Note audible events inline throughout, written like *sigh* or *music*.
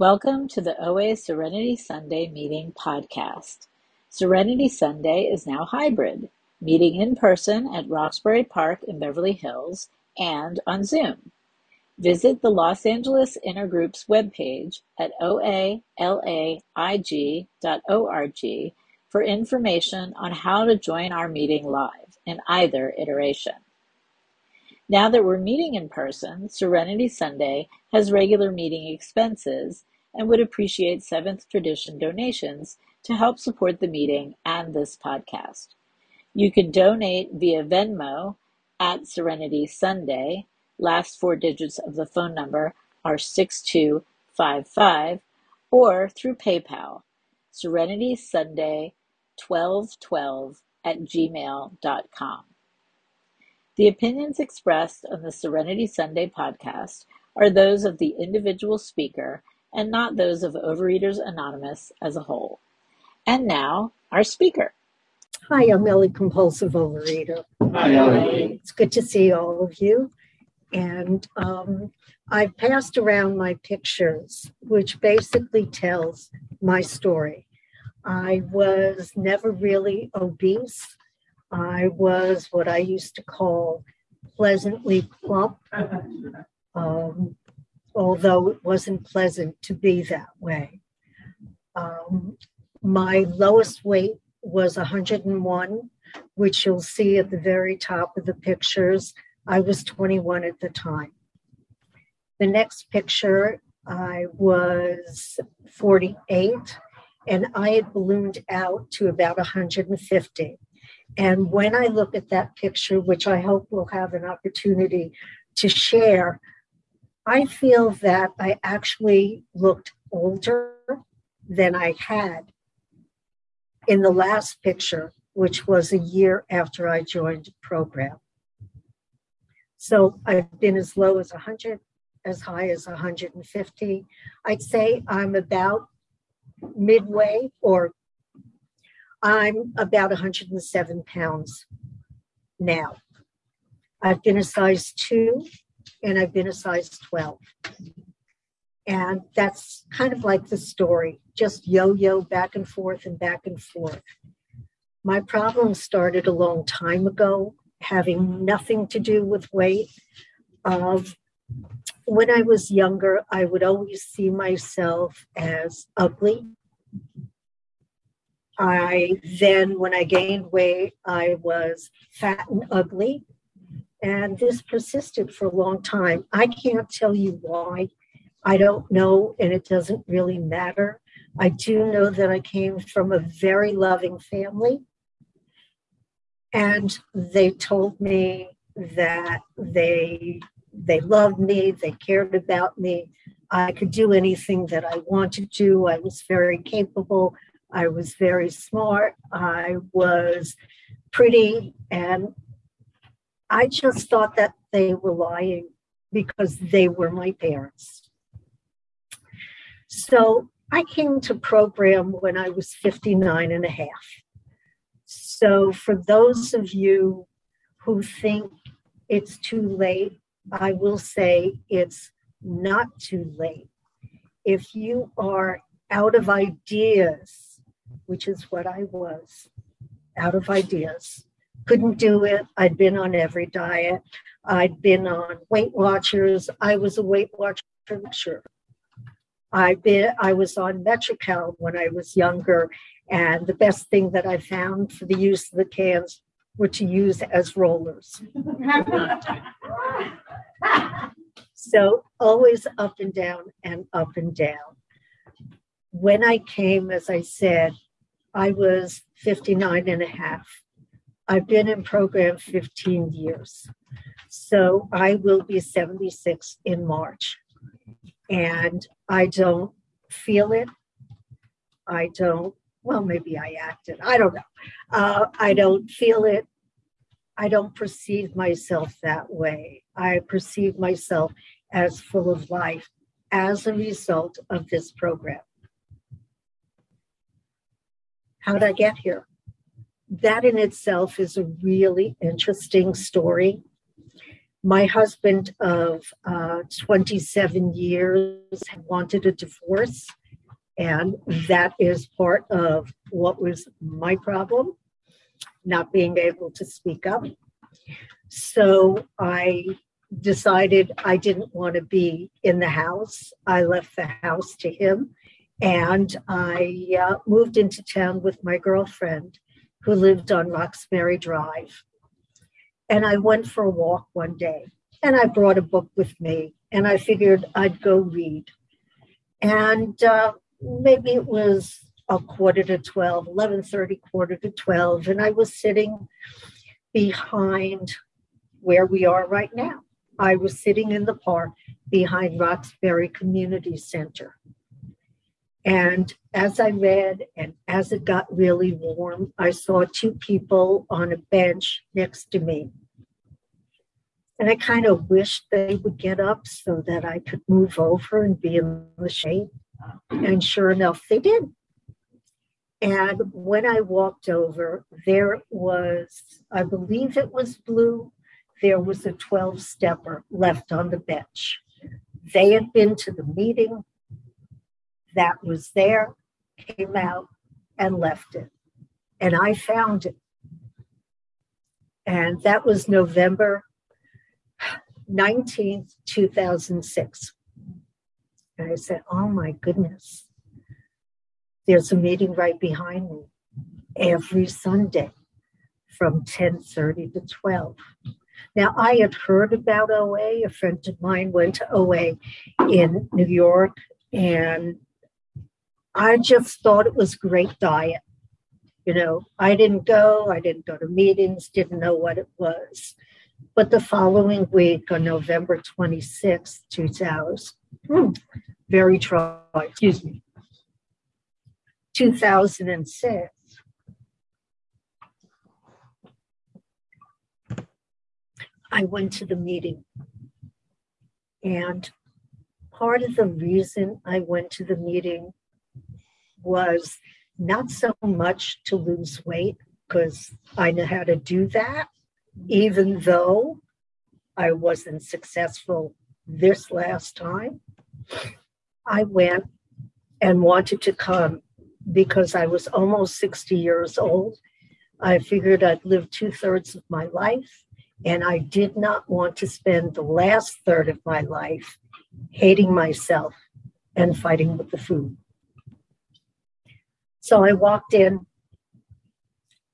Welcome to the OA Serenity Sunday Meeting podcast. Serenity Sunday is now hybrid, meeting in person at Roxbury Park in Beverly Hills and on Zoom. Visit the Los Angeles Intergroup's webpage at oalaig.org for information on how to join our meeting live in either iteration. Now that we're meeting in person, Serenity Sunday has regular meeting expenses and would appreciate Seventh Tradition donations to help support the meeting and this podcast. You can donate via Venmo at Serenity Sunday. Last four digits of the phone number are 6255 or through PayPal, Serenity Sunday 1212 at gmail.com. The opinions expressed on the Serenity Sunday podcast are those of the individual speaker and not those of Overeaters Anonymous as a whole. And now, our speaker. Hi, I'm Ellie, compulsive overeater. Hi, Ellie. It's good to see all of you. And um, I've passed around my pictures, which basically tells my story. I was never really obese. I was what I used to call pleasantly plump, um, although it wasn't pleasant to be that way. Um, my lowest weight was 101, which you'll see at the very top of the pictures. I was 21 at the time. The next picture, I was 48, and I had ballooned out to about 150. And when I look at that picture, which I hope we'll have an opportunity to share, I feel that I actually looked older than I had in the last picture, which was a year after I joined the program. So I've been as low as 100, as high as 150. I'd say I'm about midway or I'm about 107 pounds now. I've been a size two and I've been a size 12. And that's kind of like the story, just yo yo back and forth and back and forth. My problem started a long time ago, having nothing to do with weight. Of when I was younger, I would always see myself as ugly I then, when I gained weight, I was fat and ugly. And this persisted for a long time. I can't tell you why. I don't know, and it doesn't really matter. I do know that I came from a very loving family. And they told me that they they loved me, they cared about me. I could do anything that I wanted to. I was very capable. I was very smart. I was pretty. And I just thought that they were lying because they were my parents. So I came to program when I was 59 and a half. So for those of you who think it's too late, I will say it's not too late. If you are out of ideas which is what I was, out of ideas. Couldn't do it. I'd been on every diet. I'd been on Weight Watchers. I was a Weight Watcher. I been I was on Metrecal when I was younger, and the best thing that I found for the use of the cans were to use as rollers. *laughs* so always up and down and up and down. When I came, as I said, I was 59 and a half. I've been in program 15 years. So I will be 76 in March. And I don't feel it. I don't, well, maybe I acted. I don't know. Uh, I don't feel it. I don't perceive myself that way. I perceive myself as full of life as a result of this program. How did I get here? That in itself is a really interesting story. my husband of uh, 27 years wanted a divorce, and that is part of what was my problem, not being able to speak up. So I decided I didn't want to be in the house. I left the house to him and I uh, moved into town with my girlfriend who lived on Roxbury Drive. And I went for a walk one day and I brought a book with me and I figured I'd go read. And uh, maybe it was a quarter to 12, 11.30, quarter to 12. And I was sitting behind where we are right now. I was sitting in the park behind Roxbury Community Center. And as I read and as it got really warm, I saw two people on a bench next to me. And I kind of wished they would get up so that I could move over and be in the shade. And sure enough, they did. And when I walked over, there was, I believe it was blue, there was a 12 stepper left on the bench. They had been to the meeting that was there, came out and left it. And I found it. And that was November 19th, 2006. And I said, Oh my goodness, there's a meeting right behind me every Sunday from 10:30 to 12. Now, I had heard about OA. A friend of mine went to OA in New York, and I just thought it was great diet. You know, I didn't go, I didn't go to meetings, didn't know what it was. But the following week, on November 26, 2000, hmm, very try, excuse me, 2006, I went to the meeting. And part of the reason I went to the meeting was not so much to lose weight, because I know how to do that, even though I wasn't successful this last time. I went and wanted to come because I was almost 60 years old. I figured I'd live two thirds of my life and I did not want to spend the last third of my life hating myself and fighting with the food. So I walked in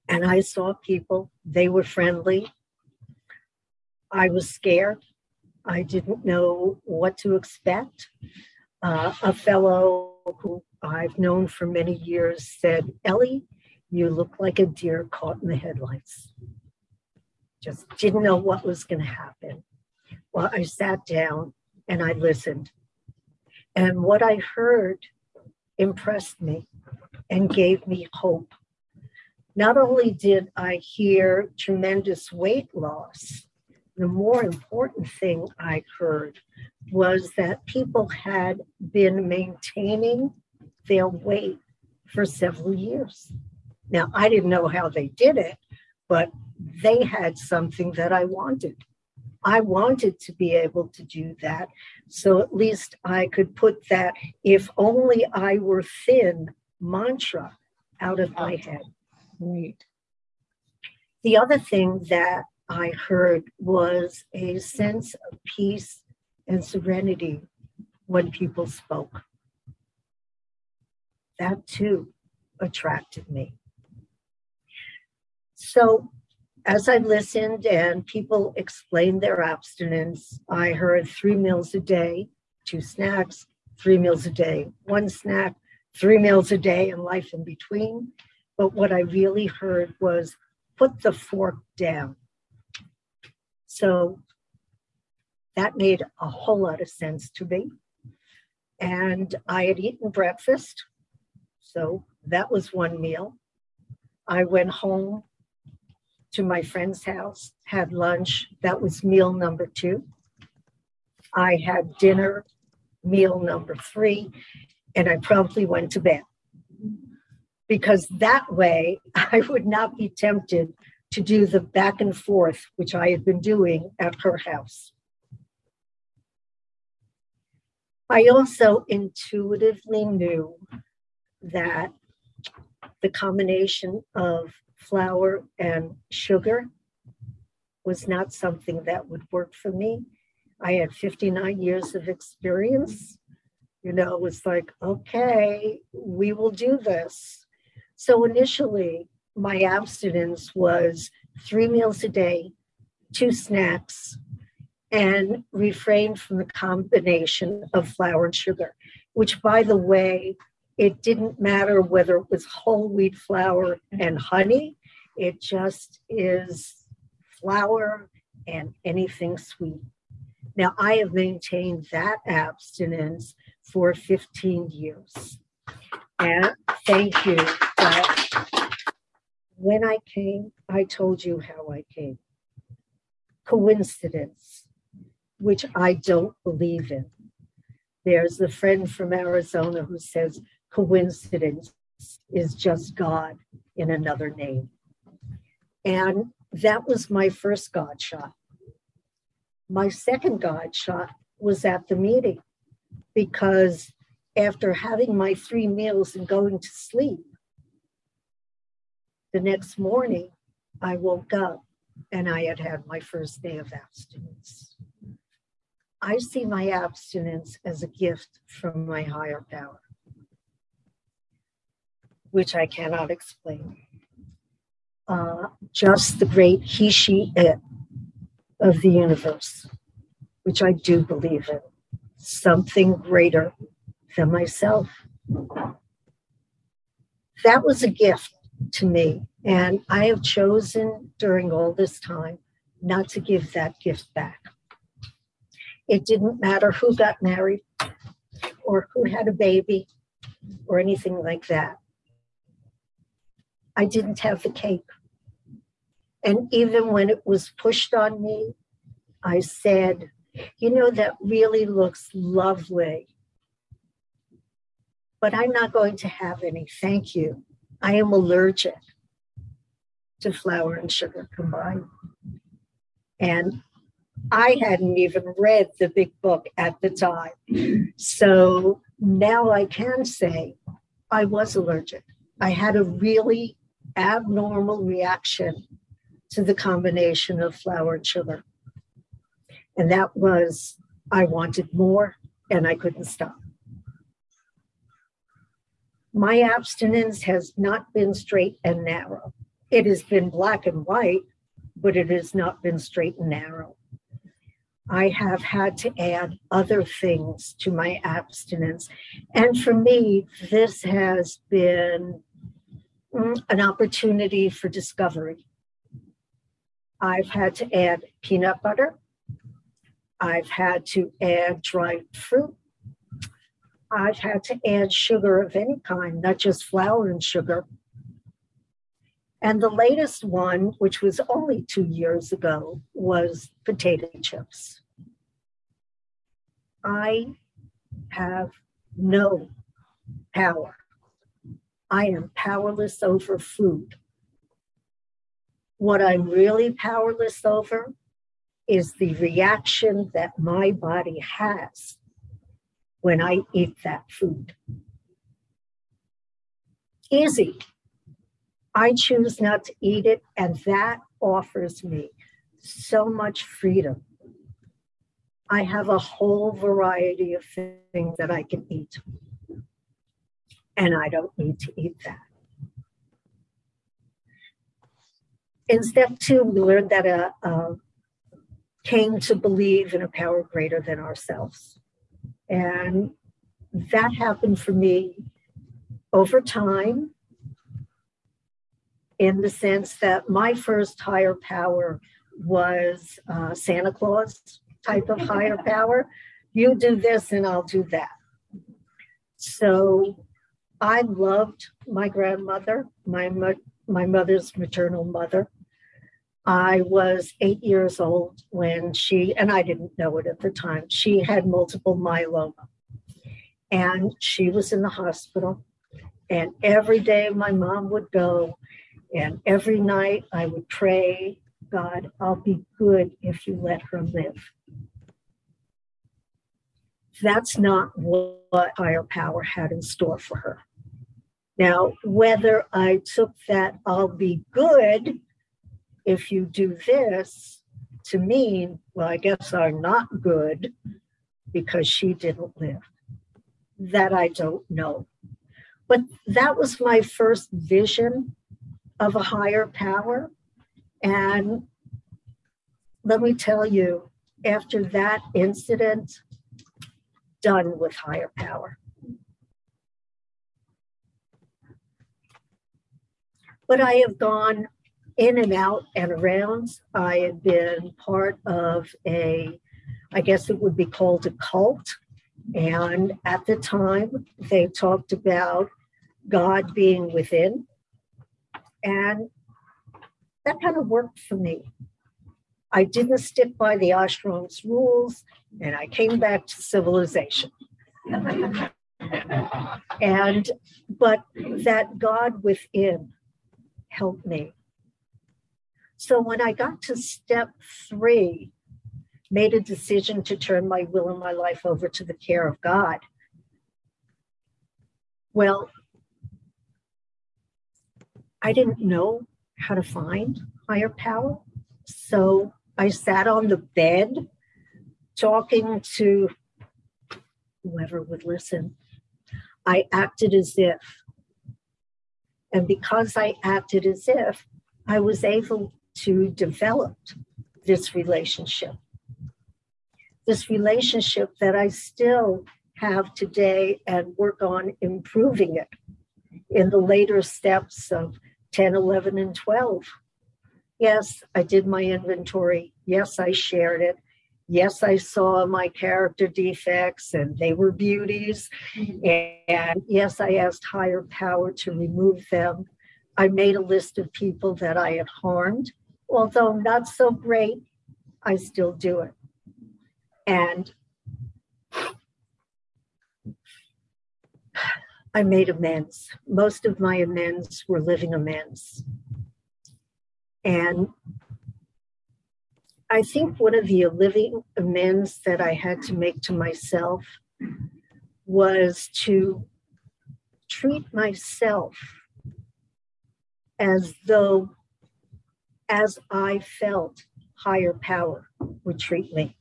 and I saw people. They were friendly. I was scared. I didn't know what to expect. Uh, a fellow who I've known for many years said, Ellie, you look like a deer caught in the headlights just didn't know what was going to happen. Well, I sat down and I listened. And what I heard impressed me and gave me hope. Not only did I hear tremendous weight loss, the more important thing I heard was that people had been maintaining their weight for several years. Now, I didn't know how they did it, but they had something that I wanted. I wanted to be able to do that. So at least I could put that, if only I were thin mantra out of my head. Right. The other thing that I heard was a sense of peace and serenity when people spoke. That too attracted me. So as I listened and people explained their abstinence, I heard three meals a day, two snacks, three meals a day, one snack, three meals a day, and life in between. But what I really heard was put the fork down. So that made a whole lot of sense to me. And I had eaten breakfast. So that was one meal. I went home to my friend's house, had lunch. That was meal number two. I had dinner, meal number three, and I promptly went to bed. Because that way *laughs* I would not be tempted to do the back and forth, which I had been doing at her house. I also intuitively knew that the combination of flour and sugar was not something that would work for me. I had 59 years of experience. You know, it was like, okay, we will do this. So initially, my abstinence was three meals a day, two snacks, and refrain from the combination of flour and sugar, which, by the way, it didn't matter whether it was whole wheat flour and honey, it just is flour and anything sweet. Now, I have maintained that abstinence for 15 years. And thank you. When I came, I told you how I came. Coincidence, which I don't believe in. There's a friend from Arizona who says coincidence is just God in another name. And that was my first God shot. My second God shot was at the meeting because after having my three meals and going to sleep, the next morning I woke up and I had had my first day of abstinence. I see my abstinence as a gift from my higher power, which I cannot explain. Uh, just the great he, she, it of the universe, which I do believe in, something greater than myself. That was a gift to me, and I have chosen during all this time not to give that gift back. It didn't matter who got married or who had a baby or anything like that. I didn't have the cake. And even when it was pushed on me, I said, you know, that really looks lovely. But I'm not going to have any. Thank you. I am allergic to flour and sugar combined. And I hadn't even read the big book at the time. So now I can say I was allergic. I had a really abnormal reaction to the combination of flour and sugar. And that was, I wanted more and I couldn't stop. My abstinence has not been straight and narrow. It has been black and white, but it has not been straight and narrow. I have had to add other things to my abstinence. And for me, this has been mm, an opportunity for discovery. I've had to add peanut butter. I've had to add dried fruit. I've had to add sugar of any kind, not just flour and sugar. And the latest one, which was only two years ago, was potato chips. I have no power. I am powerless over food. What I'm really powerless over is the reaction that my body has when I eat that food. Easy. I choose not to eat it, and that offers me so much freedom. I have a whole variety of things that I can eat, and I don't need to eat that. in step two, we learned that a, uh, came to believe in a power greater than ourselves. And that happened for me over time in the sense that my first higher power was uh, Santa Claus type of higher *laughs* power. You do this and I'll do that. So I loved my grandmother, my my mother's maternal mother. I was eight years old when she, and I didn't know it at the time, she had multiple myeloma. And she was in the hospital. And every day my mom would go And every night I would pray, God, I'll be good if you let her live. That's not what higher power had in store for her. Now, whether I took that I'll be good if you do this to mean, well, I guess I'm not good because she didn't live, that I don't know. But that was my first vision of a higher power. And let me tell you, after that incident, done with higher power. But I have gone in and out and around. I had been part of a, I guess it would be called a cult. And at the time, they talked about God being within. And that kind of worked for me. I didn't stick by the ashram's rules, and I came back to civilization. and, but that God within helped me. So when I got to step three, made a decision to turn my will and my life over to the care of God. Well, I didn't know how to find higher power. So I sat on the bed talking to whoever would listen. I acted as if. And because I acted as if, I was able to develop this relationship. This relationship that I still have today and work on improving it in the later steps of 10, 11, and 12. Yes, I did my inventory. Yes, I shared it. Yes, I saw my character defects and they were beauties. And yes, I asked higher power to remove them. I made a list of people that I had harmed. Although not so great, I still do it. And I made amends. Most of my amends were living amends. And I think one of the living amends that I had to make to myself was to treat myself as though, as I felt, higher power would treat me.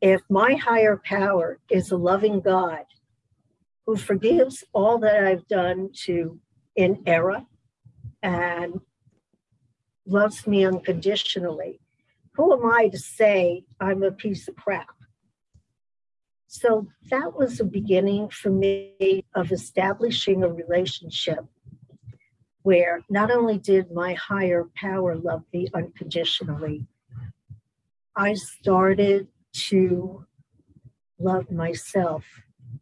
If my higher power is a loving God who forgives all that I've done to in error and loves me unconditionally, who am I to say I'm a piece of crap? So that was the beginning for me of establishing a relationship where not only did my higher power love me unconditionally, I started to love myself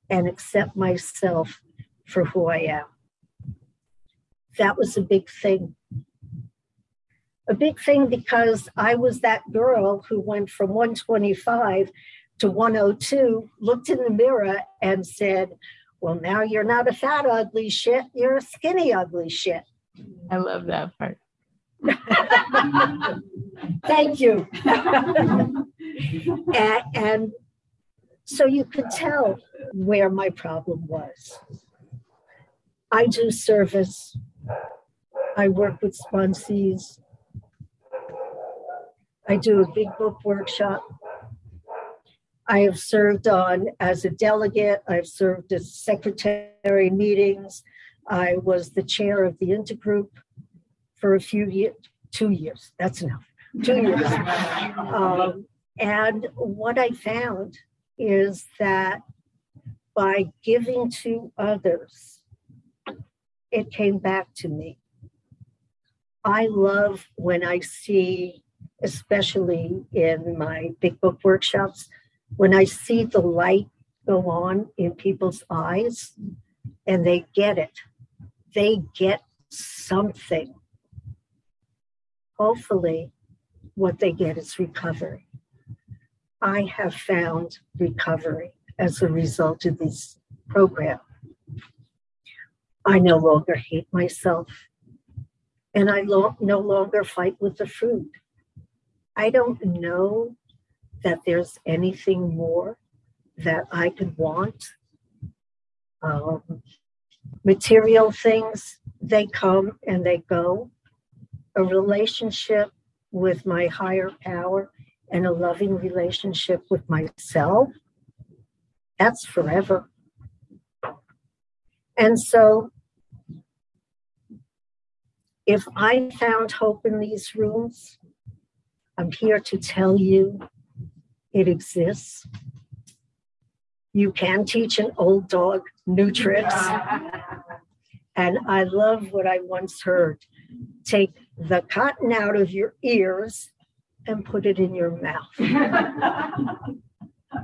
and accept myself for who I am. That was a big thing. A big thing because I was that girl who went from 125 to 102, looked in the mirror and said, Well, now you're not a fat, ugly shit, you're a skinny, ugly shit. I love that part. *laughs* Thank you. *laughs* and, and so you could tell where my problem was. I do service. I work with sponsees. I do a big book workshop. I have served on as a delegate. I've served as secretary meetings. I was the chair of the intergroup for a few years, two years. That's enough. Two years. *laughs* Um, and what I found is that by giving to others, it came back to me. I love when I see, especially in my big book workshops, when I see the light go on in people's eyes and they get it. They get something. Hopefully, what they get is recovery. I have found recovery as a result of this program. I no longer hate myself. and I lo- no longer fight with the fruit. I don't know that there's anything more that I could want. Um, material things, they come and they go. A relationship with my higher power and a loving relationship with myself, that's forever. And so, if I found hope in these rooms, I'm here to tell you it exists. You can teach an old dog new tricks. *laughs* And I love what I once heard take the cotton out of your ears and put it in your mouth. *laughs*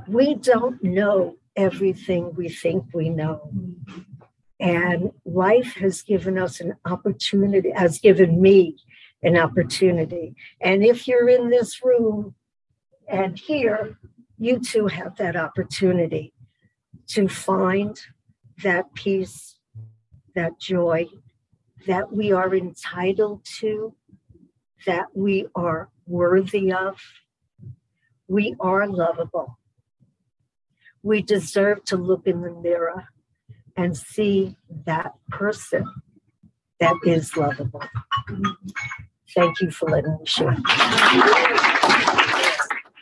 we don't know everything we think we know. And life has given us an opportunity, has given me an opportunity. And if you're in this room and here, you too have that opportunity to find that peace, that joy that we are entitled to, that we are worthy of. We are lovable. We deserve to look in the mirror and see that person that is lovable. Thank you for letting me share.